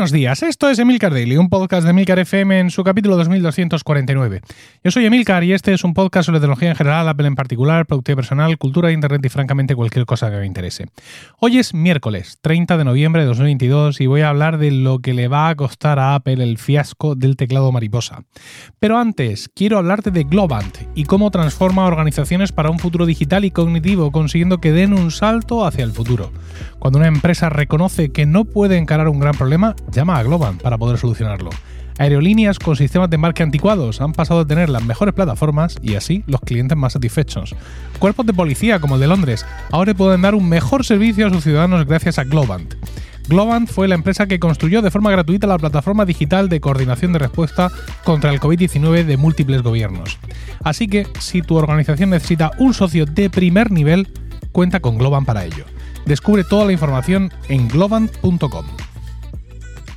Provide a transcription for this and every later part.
Buenos días, esto es Emilcar Daily, un podcast de Emilcar FM en su capítulo 2249. Yo soy Emilcar y este es un podcast sobre tecnología en general, Apple en particular, productividad personal, cultura de Internet y francamente cualquier cosa que me interese. Hoy es miércoles 30 de noviembre de 2022 y voy a hablar de lo que le va a costar a Apple el fiasco del teclado mariposa. Pero antes, quiero hablarte de Globant y cómo transforma organizaciones para un futuro digital y cognitivo, consiguiendo que den un salto hacia el futuro. Cuando una empresa reconoce que no puede encarar un gran problema, llama a Globant para poder solucionarlo. Aerolíneas con sistemas de embarque anticuados han pasado a tener las mejores plataformas y así los clientes más satisfechos. Cuerpos de policía como el de Londres ahora pueden dar un mejor servicio a sus ciudadanos gracias a Globant. Globant fue la empresa que construyó de forma gratuita la plataforma digital de coordinación de respuesta contra el COVID-19 de múltiples gobiernos. Así que, si tu organización necesita un socio de primer nivel, cuenta con Globant para ello. Descubre toda la información en globant.com.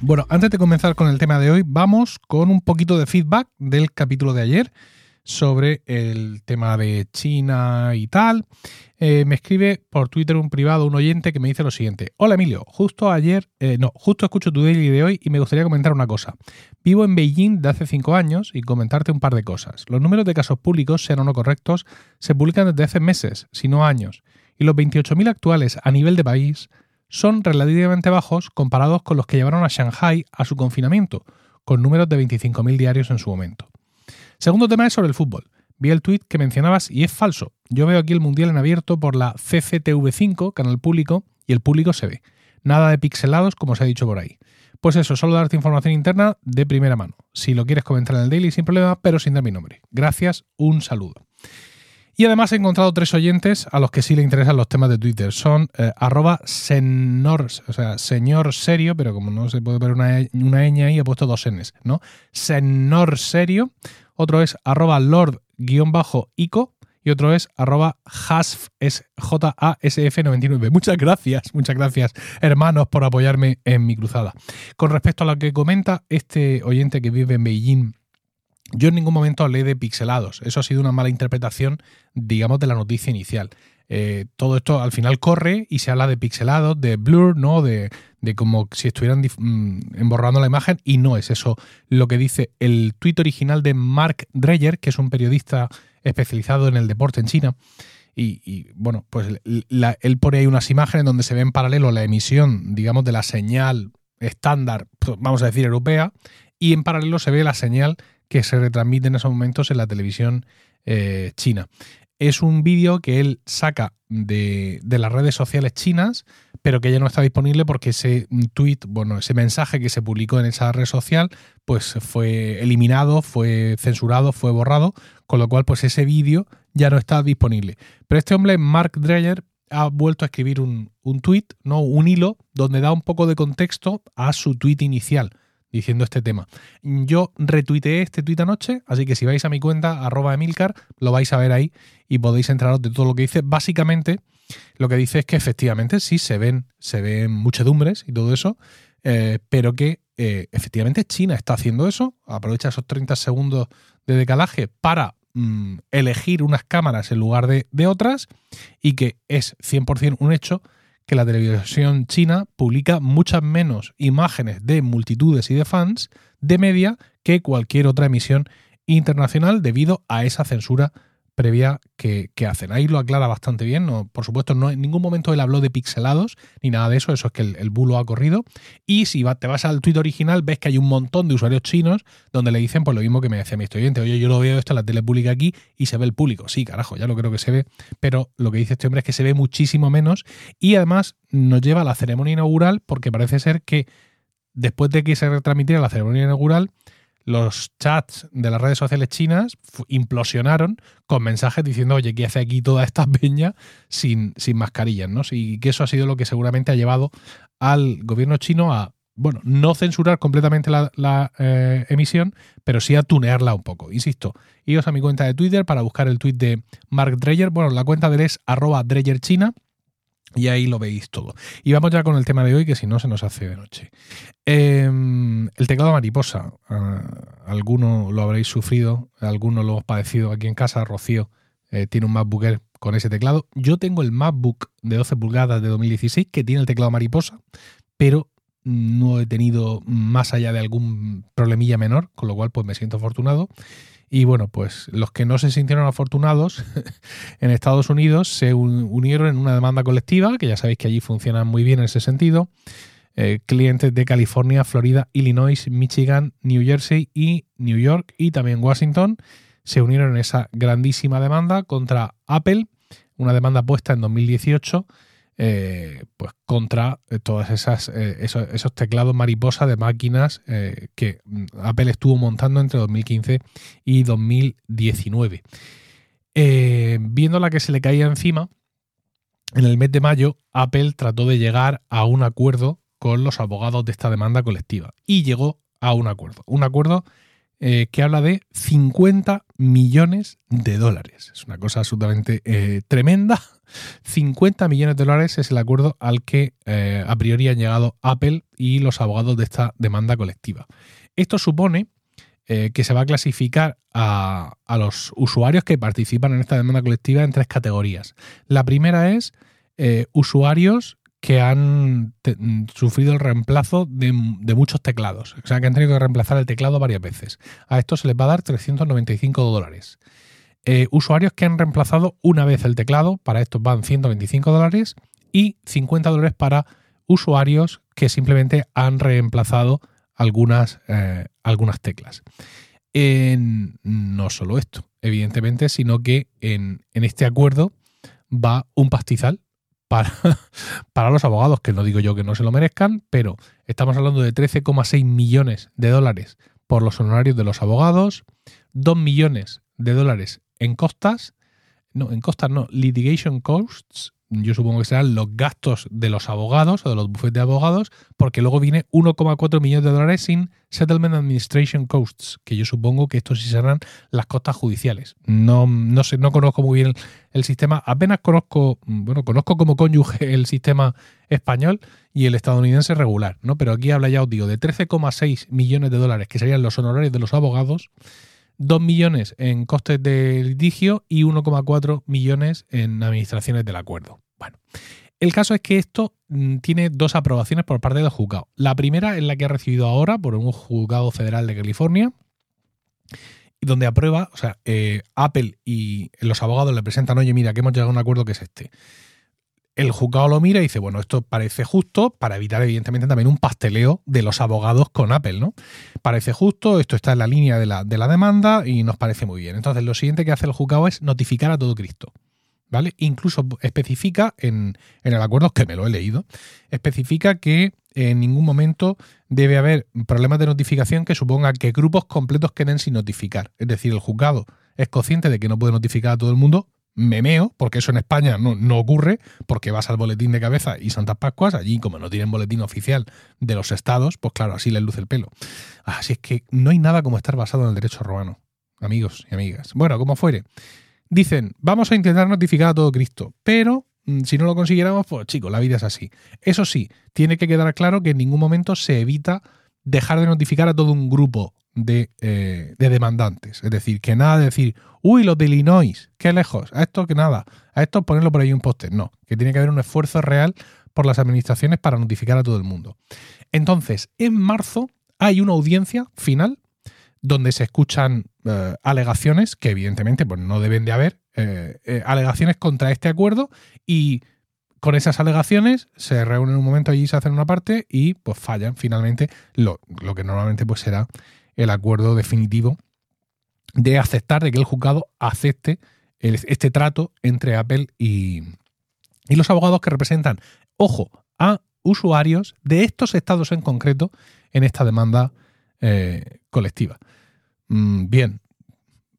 Bueno, antes de comenzar con el tema de hoy, vamos con un poquito de feedback del capítulo de ayer sobre el tema de China y tal. Eh, me escribe por Twitter un privado, un oyente que me dice lo siguiente. Hola Emilio, justo ayer, eh, no, justo escucho tu daily de hoy y me gustaría comentar una cosa. Vivo en Beijing de hace cinco años y comentarte un par de cosas. Los números de casos públicos, sean o no correctos, se publican desde hace meses, si no años. Y los 28.000 actuales a nivel de país son relativamente bajos comparados con los que llevaron a Shanghai a su confinamiento, con números de 25.000 diarios en su momento. Segundo tema es sobre el fútbol. Vi el tuit que mencionabas y es falso. Yo veo aquí el Mundial en abierto por la CCTV5, canal público, y el público se ve. Nada de pixelados como se ha dicho por ahí. Pues eso, solo darte información interna de primera mano. Si lo quieres comentar en el daily sin problema, pero sin dar mi nombre. Gracias, un saludo. Y además he encontrado tres oyentes a los que sí le interesan los temas de Twitter. Son eh, arroba senor, o sea, señor serio, pero como no se puede ver una, una ñ ahí, he puesto dos Ns, ¿no? Senor serio. Otro es arroba lord-ico y otro es arroba hasf, J-A-S-F-99. Muchas gracias, muchas gracias, hermanos, por apoyarme en mi cruzada. Con respecto a lo que comenta este oyente que vive en Beijing, yo en ningún momento hablé de pixelados. Eso ha sido una mala interpretación, digamos, de la noticia inicial. Eh, todo esto al final corre y se habla de pixelados, de blur, ¿no? De, de como si estuvieran mm, emborrando la imagen y no es eso lo que dice el tuit original de Mark Dreyer, que es un periodista especializado en el deporte en China. Y, bueno, pues él pone ahí unas imágenes donde se ve en paralelo la emisión, digamos, de la señal estándar, pues, vamos a decir, europea, y en paralelo se ve la señal que se retransmite en esos momentos en la televisión eh, china. Es un vídeo que él saca de, las redes sociales chinas, pero que ya no está disponible porque ese tweet, bueno, ese mensaje que se publicó en esa red social, pues fue eliminado, fue censurado, fue borrado, con lo cual, pues ese vídeo ya no está disponible. Pero este hombre, Mark Dreyer, ha vuelto a escribir un, un tweet, ¿no? un hilo, donde da un poco de contexto a su tweet inicial diciendo este tema. Yo retuiteé este tuit anoche, así que si vais a mi cuenta, arroba Emilcar, lo vais a ver ahí y podéis enteraros de todo lo que dice. Básicamente, lo que dice es que efectivamente sí se ven, se ven muchedumbres y todo eso, eh, pero que eh, efectivamente China está haciendo eso, aprovecha esos 30 segundos de decalaje para mm, elegir unas cámaras en lugar de, de otras y que es 100% un hecho que la televisión china publica muchas menos imágenes de multitudes y de fans de media que cualquier otra emisión internacional debido a esa censura previa que, hacen. Ahí lo aclara bastante bien. No, por supuesto, no en ningún momento él habló de pixelados ni nada de eso. Eso es que el, bulo ha corrido. Y si te vas al tweet original, ves que hay un montón de usuarios chinos donde le dicen pues lo mismo que me decía mi estudiante. Oye, yo lo veo esto en la tele pública aquí y se ve el público. Sí, carajo, ya lo creo que se ve. Pero lo que dice este hombre es que se ve muchísimo menos. Y además nos lleva a la ceremonia inaugural porque parece ser que después de que se retransmitiera la ceremonia inaugural, los chats de las redes sociales chinas implosionaron con mensajes diciendo, oye, ¿qué hace aquí toda esta peña sin, sin mascarillas? ¿no? Y que eso ha sido lo que seguramente ha llevado al gobierno chino a, bueno, no censurar completamente la, eh, emisión, pero sí a tunearla un poco. Insisto, iros a mi cuenta de Twitter para buscar el tweet de Mark Dreyer. Bueno, la cuenta de él es arroba China y ahí lo veis todo. Y vamos ya con el tema de hoy, que si no se nos hace de noche. Em, el teclado mariposa. Ah, alguno lo habréis sufrido, alguno lo hemos padecido aquí en casa. Rocío eh, tiene un MacBook Air con ese teclado. Yo tengo el MacBook de 12 pulgadas de 2016 que tiene el teclado mariposa, pero no he tenido más allá de algún problemilla menor, con lo cual pues me siento afortunado. Y bueno, pues los que no se sintieron afortunados en Estados Unidos se unieron en una demanda colectiva, que ya sabéis que allí funcionan muy bien en ese sentido. Eh, clientes de California, Florida, Illinois, Michigan, New Jersey y New York y también Washington se unieron en esa grandísima demanda contra Apple, una demanda puesta en 2018 eh, pues contra eh, todas esas eh, esos, teclados mariposa de máquinas que mm, Apple estuvo montando entre 2015 y 2019. viendo la que se le caía encima, en el mes de mayo Apple trató de llegar a un acuerdo con los abogados de esta demanda colectiva y llegó a un acuerdo. Un acuerdo que habla de 50 millones de dólares. Es una cosa absolutamente tremenda 50 millones de dólares es el acuerdo al que eh, a priori han llegado Apple y los abogados de esta demanda colectiva. Esto supone eh, que se va a clasificar a, los usuarios que participan en esta demanda colectiva en tres categorías. La primera es eh, usuarios que han sufrido el reemplazo de, muchos teclados, o sea, que han tenido que reemplazar el teclado varias veces. A esto se les va a dar 395 dólares. Eh, usuarios que han reemplazado una vez el teclado, para esto van 125 dólares, y 50 dólares para usuarios que simplemente han reemplazado algunas, eh, algunas teclas. no solo esto, evidentemente, sino que en, este acuerdo va un pastizal para, los abogados, que no digo yo que no se lo merezcan, pero estamos hablando de 13,6 millones de dólares por los honorarios de los abogados, 2 millones de dólares en costas, no, en costas no, litigation costs, yo supongo que serán los gastos de los abogados o de los bufetes de abogados, porque luego viene 1,4 millones de dólares sin settlement administration costs, que yo supongo que estos sí serán las costas judiciales. No, no sé, no conozco muy bien el, sistema, apenas conozco, bueno, conozco como cónyuge el sistema español y el estadounidense regular, ¿no? Pero aquí habla ya, os digo, de 13,6 millones de dólares, que serían los honorarios de los abogados, 2 millones en costes de litigio y 1,4 millones en administraciones del acuerdo. Bueno, el caso es que esto mm, tiene dos aprobaciones por parte del juzgado. La primera es la que ha recibido ahora por un juzgado federal de California, donde aprueba, o sea, eh, Apple y los abogados le presentan, oye, mira, que hemos llegado a un acuerdo que es este el juzgado lo mira y dice, bueno, esto parece justo para evitar evidentemente también un pasteleo de los abogados con Apple, ¿no? Parece justo, esto está en la línea de la, de la demanda y nos parece muy bien. Entonces, lo siguiente que hace el juzgado es notificar a todo Cristo. ¿Vale? Incluso especifica en, en el acuerdo, que me lo he leído, especifica que en ningún momento debe haber problemas de notificación que suponga que grupos completos queden sin notificar. Es decir, el juzgado es consciente de que no puede notificar a todo el mundo, memeo, porque eso en España no, ocurre, porque vas al boletín de cabeza y Santas Pascuas, allí como no tienen boletín oficial de los estados, pues claro, así les luce el pelo. Así es que no hay nada como estar basado en el derecho romano, amigos y amigas. Bueno, como fuere. Dicen, vamos a intentar notificar a todo Cristo, pero mm, si no lo consiguiéramos, pues chicos, la vida es así. Eso sí, tiene que quedar claro que en ningún momento se evita dejar de notificar a todo un grupo eh, de, demandantes. Es decir, que nada de decir, uy, los de Illinois, qué lejos, a esto que nada, a esto ponerlo por ahí un póster. No, que tiene que haber un esfuerzo real por las administraciones para notificar a todo el mundo. Entonces, en marzo hay una audiencia final donde se escuchan eh, alegaciones que evidentemente pues, no deben de haber, eh, alegaciones contra este acuerdo y con esas alegaciones se reúnen un momento allí, se hacen una parte y pues fallan finalmente lo, lo que normalmente pues será el acuerdo definitivo de aceptar, de que el juzgado acepte este trato entre Apple y, los abogados que representan, ojo, a usuarios de estos estados en concreto en esta demanda eh, colectiva. Mm, bien,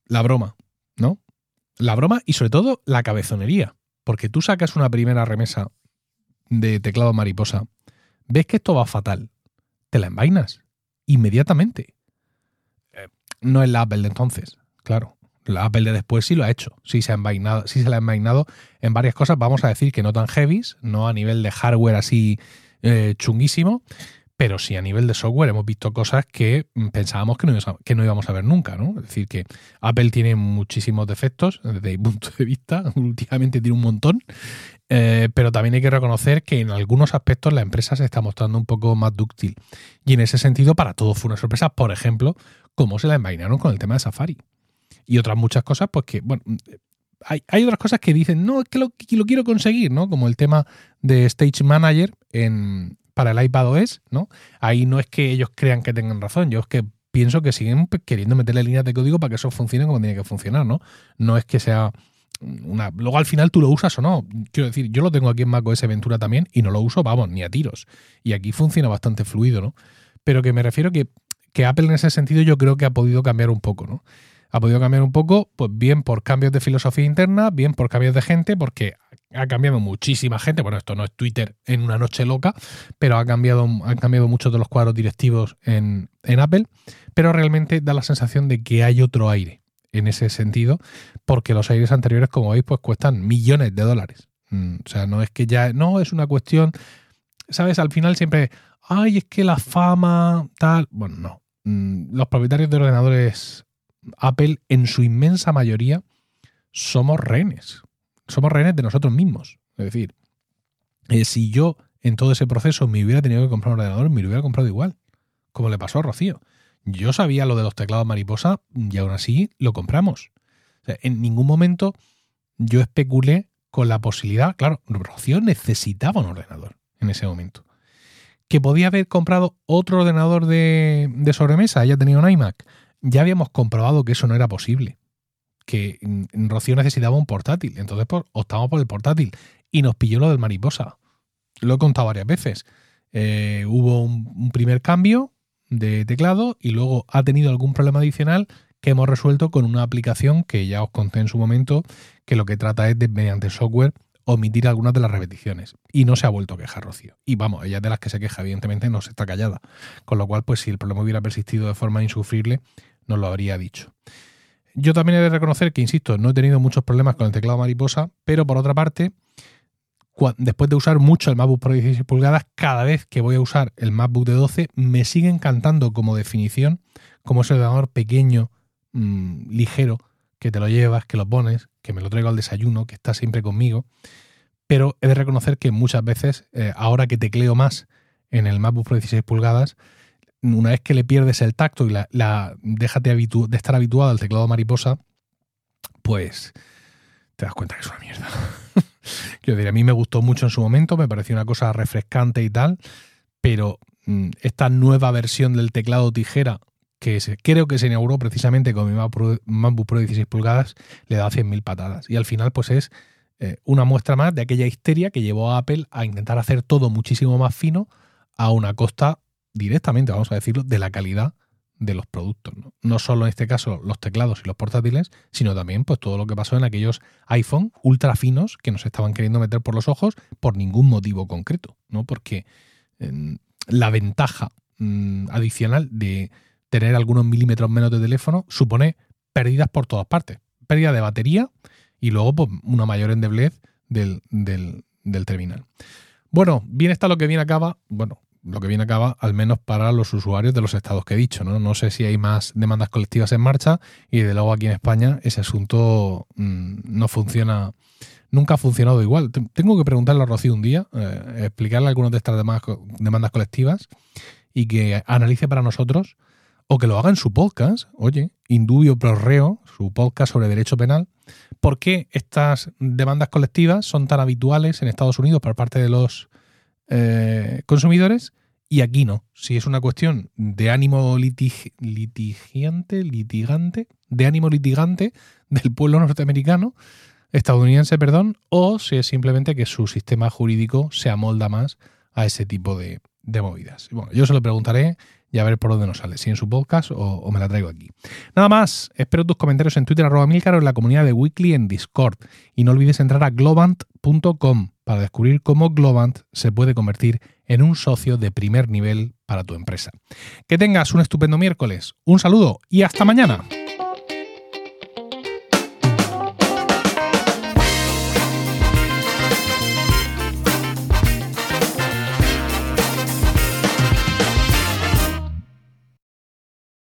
la broma, ¿no? La broma y sobre todo la cabezonería, porque tú sacas una primera remesa de teclado mariposa, ves que esto va fatal, te la envainas inmediatamente. No es la Apple de entonces, claro. La Apple de después sí lo ha hecho, sí se, ha envainado, sí se la ha envainado en varias cosas, vamos a decir que no tan heavies, no a nivel de hardware así eh, chunguísimo, pero sí a nivel de software hemos visto cosas que pensábamos que no, íbamos a, que no íbamos a ver nunca, ¿no? Es decir, que Apple tiene muchísimos defectos desde mi punto de vista, últimamente tiene un montón, Eh, pero también hay que reconocer que en algunos aspectos la empresa se está mostrando un poco más dúctil. Y en ese sentido, para todos fue una sorpresa, por ejemplo, cómo se la envainaron con el tema de Safari. Y otras muchas cosas, pues que, bueno, hay, otras cosas que dicen, no, es que lo, quiero conseguir, ¿no? Como el tema de Stage Manager en, para el iPad OS, ¿no? Ahí no es que ellos crean que tengan razón, yo es que pienso que siguen queriendo meterle líneas de código para que eso funcione como tiene que funcionar, ¿no? No es que sea una... Luego al final tú lo usas o no. Quiero decir, yo lo tengo aquí en macOS Ventura también y no lo uso, vamos, ni a tiros. Y aquí funciona bastante fluido, ¿no? Pero que me refiero que, que Apple en ese sentido yo creo que ha podido cambiar un poco, ¿no? ha podido cambiar un poco, pues bien por cambios de filosofía interna, bien por cambios de gente, porque ha cambiado muchísima gente. Bueno, esto no es Twitter en una noche loca, pero ha cambiado, han cambiado muchos de los cuadros directivos en, Apple, pero realmente da la sensación de que hay otro aire en ese sentido, porque los aires anteriores, como veis, pues cuestan millones de dólares. Mm, o sea, no es que ya, no, es una cuestión, ¿sabes? Al final siempre, ay, es que la fama, tal. Bueno, no. Mm, los propietarios de ordenadores Apple en su inmensa mayoría somos rehenes. Somos rehenes de nosotros mismos. Es decir, eh, si yo en todo ese proceso me hubiera tenido que comprar un ordenador, me lo hubiera comprado igual, como le pasó a Rocío. Yo sabía lo de los teclados mariposa y aún así lo compramos. en ningún momento yo especulé con la posibilidad, claro, Rocío necesitaba un ordenador en ese momento. Que podía haber comprado otro ordenador de, sobremesa, ella tenía un iMac ya habíamos comprobado que eso no era posible. Que Rocío necesitaba un portátil. Entonces pues, optamos por el portátil. Y nos pilló lo del mariposa. Lo he contado varias veces. Eh, hubo un, primer cambio de teclado y luego ha tenido algún problema adicional que hemos resuelto con una aplicación que ya os conté en su momento, que lo que trata es de, mediante software, omitir algunas de las repeticiones. Y no se ha vuelto a quejar Rocío. Y vamos, ella es de las que se queja, evidentemente no se está callada. Con lo cual, pues si el problema hubiera persistido de forma insufrible, nos lo habría dicho. Yo también he de reconocer que, insisto, no he tenido muchos problemas con el teclado mariposa, pero por otra parte, después de usar mucho el MacBook Pro 16 pulgadas, cada vez que voy a usar el MacBook de 12, me sigue encantando como definición, como ese ordenador pequeño, mm, ligero, que te lo llevas, que lo pones, que me lo traigo al desayuno, que está siempre conmigo. Pero he de reconocer que muchas veces, eh, ahora que tecleo más en el MacBook Pro 16 pulgadas, una vez que le pierdes el tacto y la, la déjate de estar habituado al teclado mariposa, pues te das cuenta que es una mierda. Quiero decir, a mí me gustó mucho en su momento, me pareció una cosa refrescante y tal, pero mm, esta nueva versión del teclado tijera, que creo que se inauguró precisamente con mi MacBook Pro 16 pulgadas, le da 100.000 patadas. Y al final, pues es eh, una muestra más de aquella histeria que llevó a Apple a intentar hacer todo muchísimo más fino a una costa directamente, vamos a decirlo, de la calidad de los productos. ¿no? solo en este caso los teclados y los portátiles, sino también pues, todo lo que pasó en aquellos iPhone ultra finos que nos estaban queriendo meter por los ojos por ningún motivo concreto, ¿no? Porque em, la ventaja mm, adicional de tener algunos milímetros menos de teléfono supone pérdidas por todas partes. Pérdida de batería y luego pues, una mayor endeblez del, del, del terminal. Bueno, bien está lo que bien acaba. Bueno, lo que viene acaba, al menos para los usuarios de los estados que he dicho. ¿no? no sé si hay más demandas colectivas en marcha y de luego aquí en España ese asunto mm, no funciona, nunca ha funcionado igual. Tengo que preguntarle a Rocío un día, eh, explicarle algunas de estas demandas, colectivas y que analice para nosotros o que lo haga en su podcast, oye, Indubio Pro Reo, su podcast sobre derecho penal, por qué estas demandas colectivas son tan habituales en Estados Unidos por parte de los eh, consumidores y aquí no. Si es una cuestión de ánimo litigante, litigante, de ánimo litigante del pueblo norteamericano, estadounidense, perdón, o si es simplemente que su sistema jurídico se amolda más a ese tipo de, de movidas. Bueno, yo se lo preguntaré y a ver por dónde nos sale, si en su podcast o, me la traigo aquí. Nada más, espero tus comentarios en Twitter, arroba Milcar o en la comunidad de Weekly en Discord. Y no olvides entrar a globant.com para descubrir cómo Globant se puede convertir en un socio de primer nivel para tu empresa. Que tengas un estupendo miércoles, un saludo y hasta mañana.